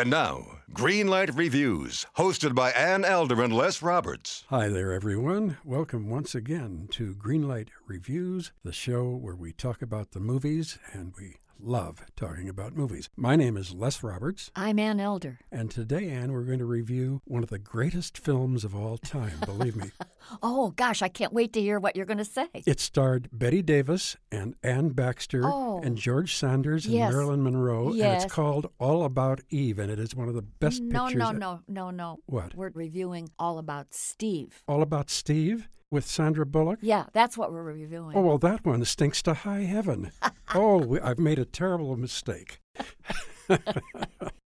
And now, Greenlight Reviews, hosted by Ann Elder and Les Roberts. Hi there, everyone. Welcome once again to Greenlight Reviews, the show where we talk about the movies and we love talking about movies. My name is Les Roberts, I'm Ann Elder. and today, Anne, we're going to review one of the greatest films of all time, believe me. Oh, gosh, I can't wait to hear what you're going to say. It starred Bette Davis and Anne Baxter Oh. and George Sanders and Yes. Marilyn Monroe, and it's called All About Eve, and it is one of the best no, pictures. no, no, no, no. What? We're reviewing all about Steve. All About Steve with Sandra Bullock? Yeah, that's what we're reviewing. Oh, well, that one stinks to high heaven. oh, I've made a terrible mistake.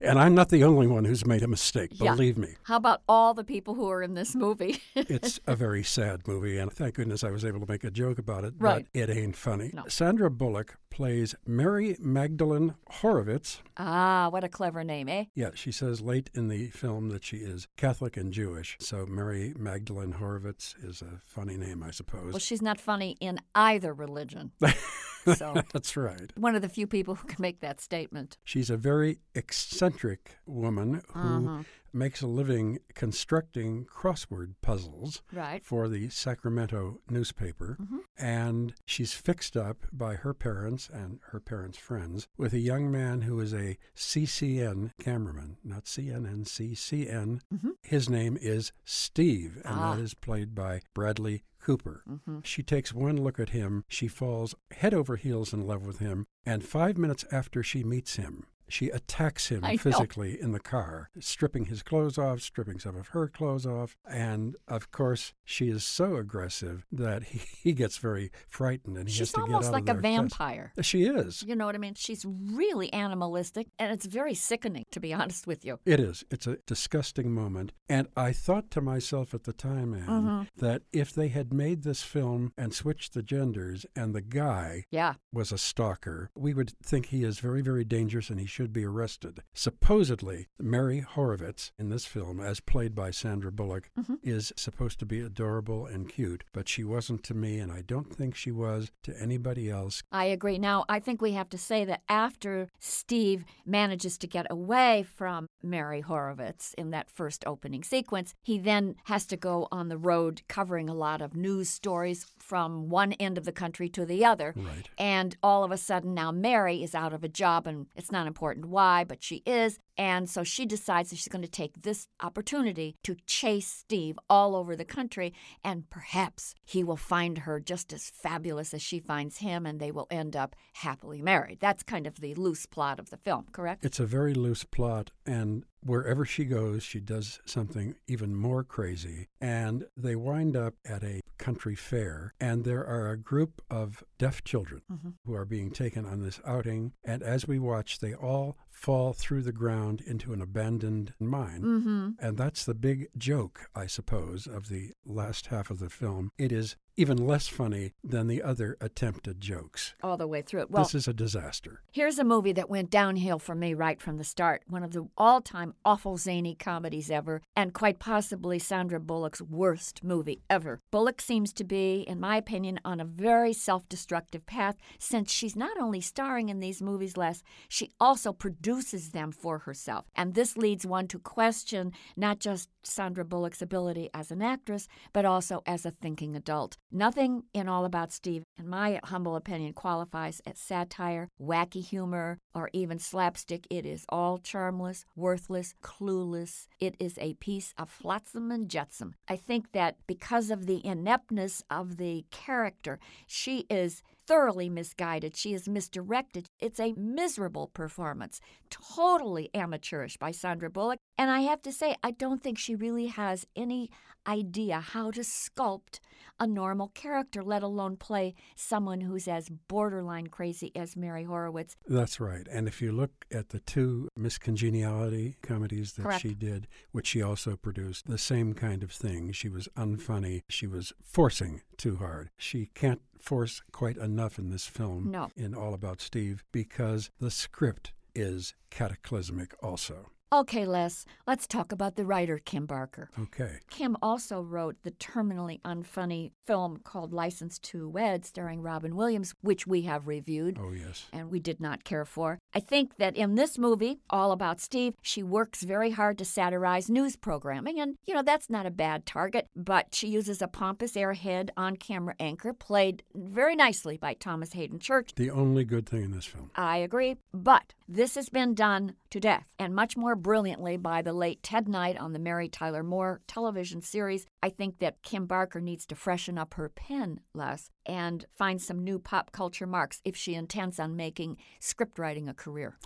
and I'm not the only one who's made a mistake, Yeah. believe me. How about all the people who are in this movie? It's a very sad movie, and thank goodness I was able to make a joke about it, Right. but it ain't funny. No. Sandra Bullock plays Mary Magdalene Horowitz. ah, what a clever name, eh? Yeah, she says late in the film that she is Catholic and Jewish, so Mary Magdalene Horowitz is a funny name, I suppose. Well, she's not funny in either religion. so, That's right. one of the few people who can make that statement. She's a very eccentric woman who Uh-huh. Makes a living constructing crossword puzzles Right. for the Sacramento newspaper. Mhm. And she's fixed up by her parents and her parents' friends with a young man who is a CCN cameraman, not CNN, CCN. Mhm. His name is Steve, and Ah. that is played by Bradley Cooper. hmm She takes one look at him, she falls head over heels in love with him, and five minutes after she meets him, she attacks him I know. physically in the car, stripping his clothes off, stripping some of her clothes off. And of course, she is so aggressive that he, he gets very frightened and he has She's to get almost out like of a there fast. vampire. She is. You know what I mean? She's really animalistic, and it's very sickening, to be honest with you. It is. It's a disgusting moment. And I thought to myself at the time, Anne, Mhm. that if they had made this film and switched the genders and the guy Yeah. was a stalker, we would think he is very, very dangerous and he should be arrested. Supposedly, Mary Horowitz in this film, as played by Sandra Bullock, Mhm. is supposed to be adorable and cute, but she wasn't to me, and I don't think she was to anybody else. I agree. Now, I think we have to say that after Steve manages to get away from Mary Horowitz in that first opening sequence, he then has to go on the road covering a lot of news stories from one end of the country to the other. Right. And all of a sudden, now Mary is out of a job, and it's not important why, but she is. And so she decides that she's going to take this opportunity to chase Steve all over the country, and perhaps he will find her just as fabulous as she finds him, and they will end up happily married. That's kind of the loose plot of the film, correct? It's a very loose plot, and wherever she goes, she does something even more crazy. And they wind up at a country fair, and there are a group of deaf children Mhm. who are being taken on this outing. And as we watch, they all fall through the ground into an abandoned mine. Mm-hmm. And that's the big joke, I suppose, of the last half of the film. It is even less funny than the other attempted jokes. All the way through it. Well, this is a disaster. Here's a movie that went downhill for me right from the start. One of the all time awful zany comedies ever, and quite possibly Sandra Bullock's worst movie ever. Bullock seems to be, in my opinion, on a very self destructive path since she's not only starring in these movies less, she also produces them for herself. And this leads one to question not just Sandra Bullock's ability as an actress, but also as a thinking adult. Nothing in All About Steve, in my humble opinion, qualifies as satire, wacky humor, or even slapstick. It is all charmless, worthless, clueless. It is a piece of flotsam and jetsam. I think that because of the ineptness of the character, she is thoroughly misguided. She is misdirected. It's a miserable performance, totally amateurish by Sandra Bullock. And I have to say, I don't think she really has any idea how to sculpt a normal character, let alone play someone who's as borderline crazy as Mary Horowitz. That's right. And if you look at the two Miss Congeniality comedies that Correct. she did, which she also produced, the same kind of thing. She was unfunny. She was forcing too hard. She can't force quite enough in this film, No. in All About Steve, because the script is cataclysmic also. Okay, Les, let's talk about the writer, Kim Barker. Okay. Kim also wrote the terminally unfunny film called License to Wed, starring Robin Williams, which we have reviewed. Oh, yes. and we did not care for. I think that in this movie, All About Steve, she works very hard to satirize news programming. And, you know, that's not a bad target, but she uses a pompous airhead on camera anchor, played very nicely by Thomas Haden Church. The only good thing in this film. I agree, but this has been done to death, and much more brilliantly by the late Ted Knight on the Mary Tyler Moore television series. I think that Kim Barker needs to freshen up her pen less and find some new pop culture marks if she intends on making script writing a career.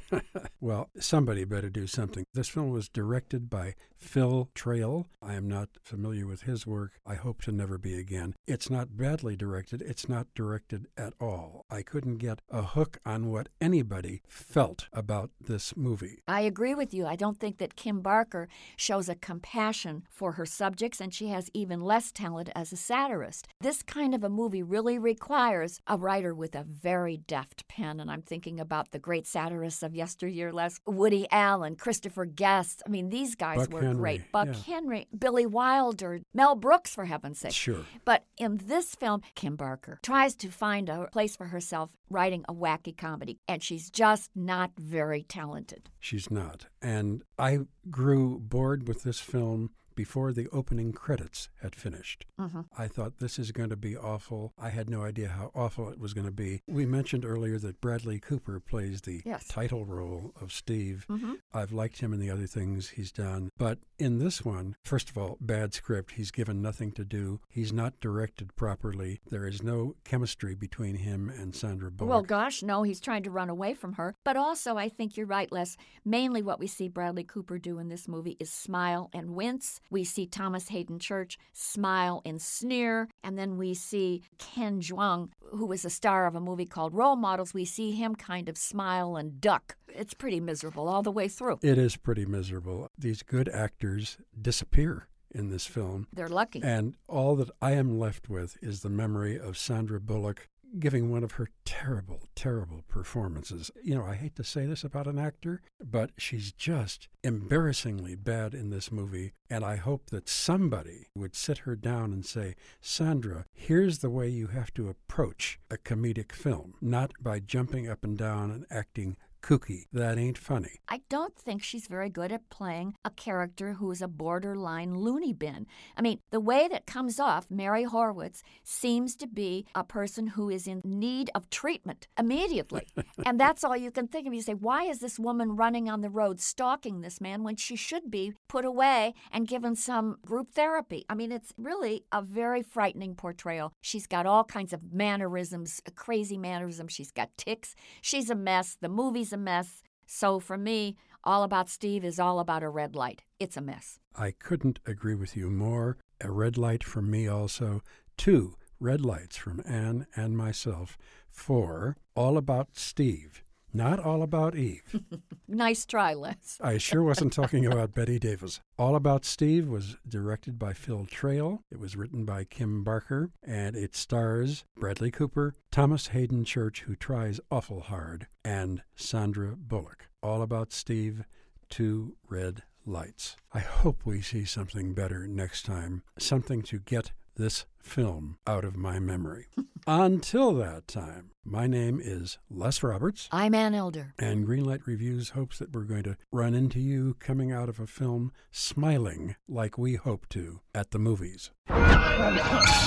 well, somebody better do something. This film was directed by Phil Traill. I am not familiar with his work. I hope to never be again. It's not badly directed, it's not directed at all. I couldn't get a hook on what anybody felt about this movie. I agree with you. I don't think that Kim Barker shows a compassion for her subjects, and she has even less talent as a satirist. This kind of a movie really requires a writer with a very deft pen, and I'm thinking about the great satirists of yesteryear, Les Woody Allen, Christopher Guest. I mean, these guys Buck were Henry, great. Buck yeah. Henry, Billy Wilder, Mel Brooks, for heaven's sake. Sure. But in this film, Kim Barker tries to find a place for herself writing a wacky comedy, and she's just not very talented. She's not. And I grew bored with this film before the opening credits had finished. Mm-hmm. I thought this is going to be awful. I had no idea how awful it was going to be. We mentioned earlier that Bradley Cooper plays the Yes. title role of Steve. Mm-hmm. I've liked him in the other things he's done. But in this one, first of all, bad script. He's given nothing to do. He's not directed properly. There is no chemistry between him and Sandra Bullock. Well, gosh, no, he's trying to run away from her. But also, I think you're right, Les. Mainly what we see Bradley Cooper do in this movie is smile and wince. We see Thomas Haden Church smile and sneer. And then we see Ken Jeong, who was a star of a movie called Role Models. We see him kind of smile and duck. It's pretty miserable all the way through. it is pretty miserable. These good actors disappear in this film. They're lucky. And all that I am left with is the memory of Sandra Bullock giving one of her terrible, terrible performances. You know, I hate to say this about an actor, but she's just embarrassingly bad in this movie. And I hope that somebody would sit her down and say, Sandra, here's the way you have to approach a comedic film, not by jumping up and down and acting kooky. That ain't funny. I don't think she's very good at playing a character who is a borderline loony bin. I mean, the way that comes off, Mary Horwitz seems to be a person who is in need of treatment immediately. and that's all you can think of. You say, why is this woman running on the road stalking this man when she should be put away and given some group therapy? I mean, it's really a very frightening portrayal. She's got all kinds of mannerisms, crazy mannerisms. She's got ticks. She's a mess. The movie's a mess. So for me, All About Steve is all about a red light. It's a mess. I couldn't agree with you more. A red light from me also. Two red lights from Anne and myself. Four, all about Steve, not all about Eve. Nice try, Les. I sure wasn't talking about Bette Davis. All About Steve was directed by Phil Traill. It was written by Kim Barker, and it stars Bradley Cooper, Thomas Haden Church, who tries awful hard, and Sandra Bullock. All About Steve, two red lights. I hope we see something better next time, something to get this film out of my memory. Until that time, my name is Les Roberts. I'm Ann Elder. And Greenlight Reviews hopes that we're going to run into you coming out of a film smiling like we hope to at the movies.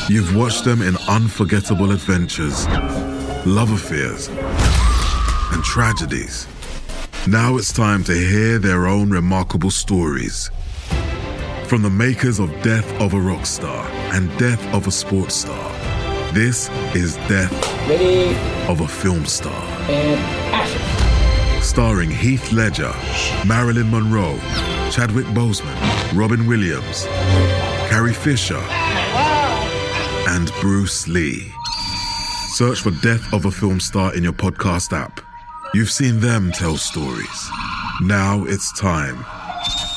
You've watched them in unforgettable adventures, love affairs, and tragedies. Now it's time to hear their own remarkable stories. From the makers of Death of a Rock Star and Death of a Sports Star, this is Death Ready of a Film Star. and action. starring Heath Ledger, Marilyn Monroe, Chadwick Boseman, Robin Williams, Carrie Fisher, and Bruce Lee. Search for Death of a Film Star in your podcast app. You've seen them tell stories. Now it's time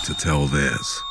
to tell theirs.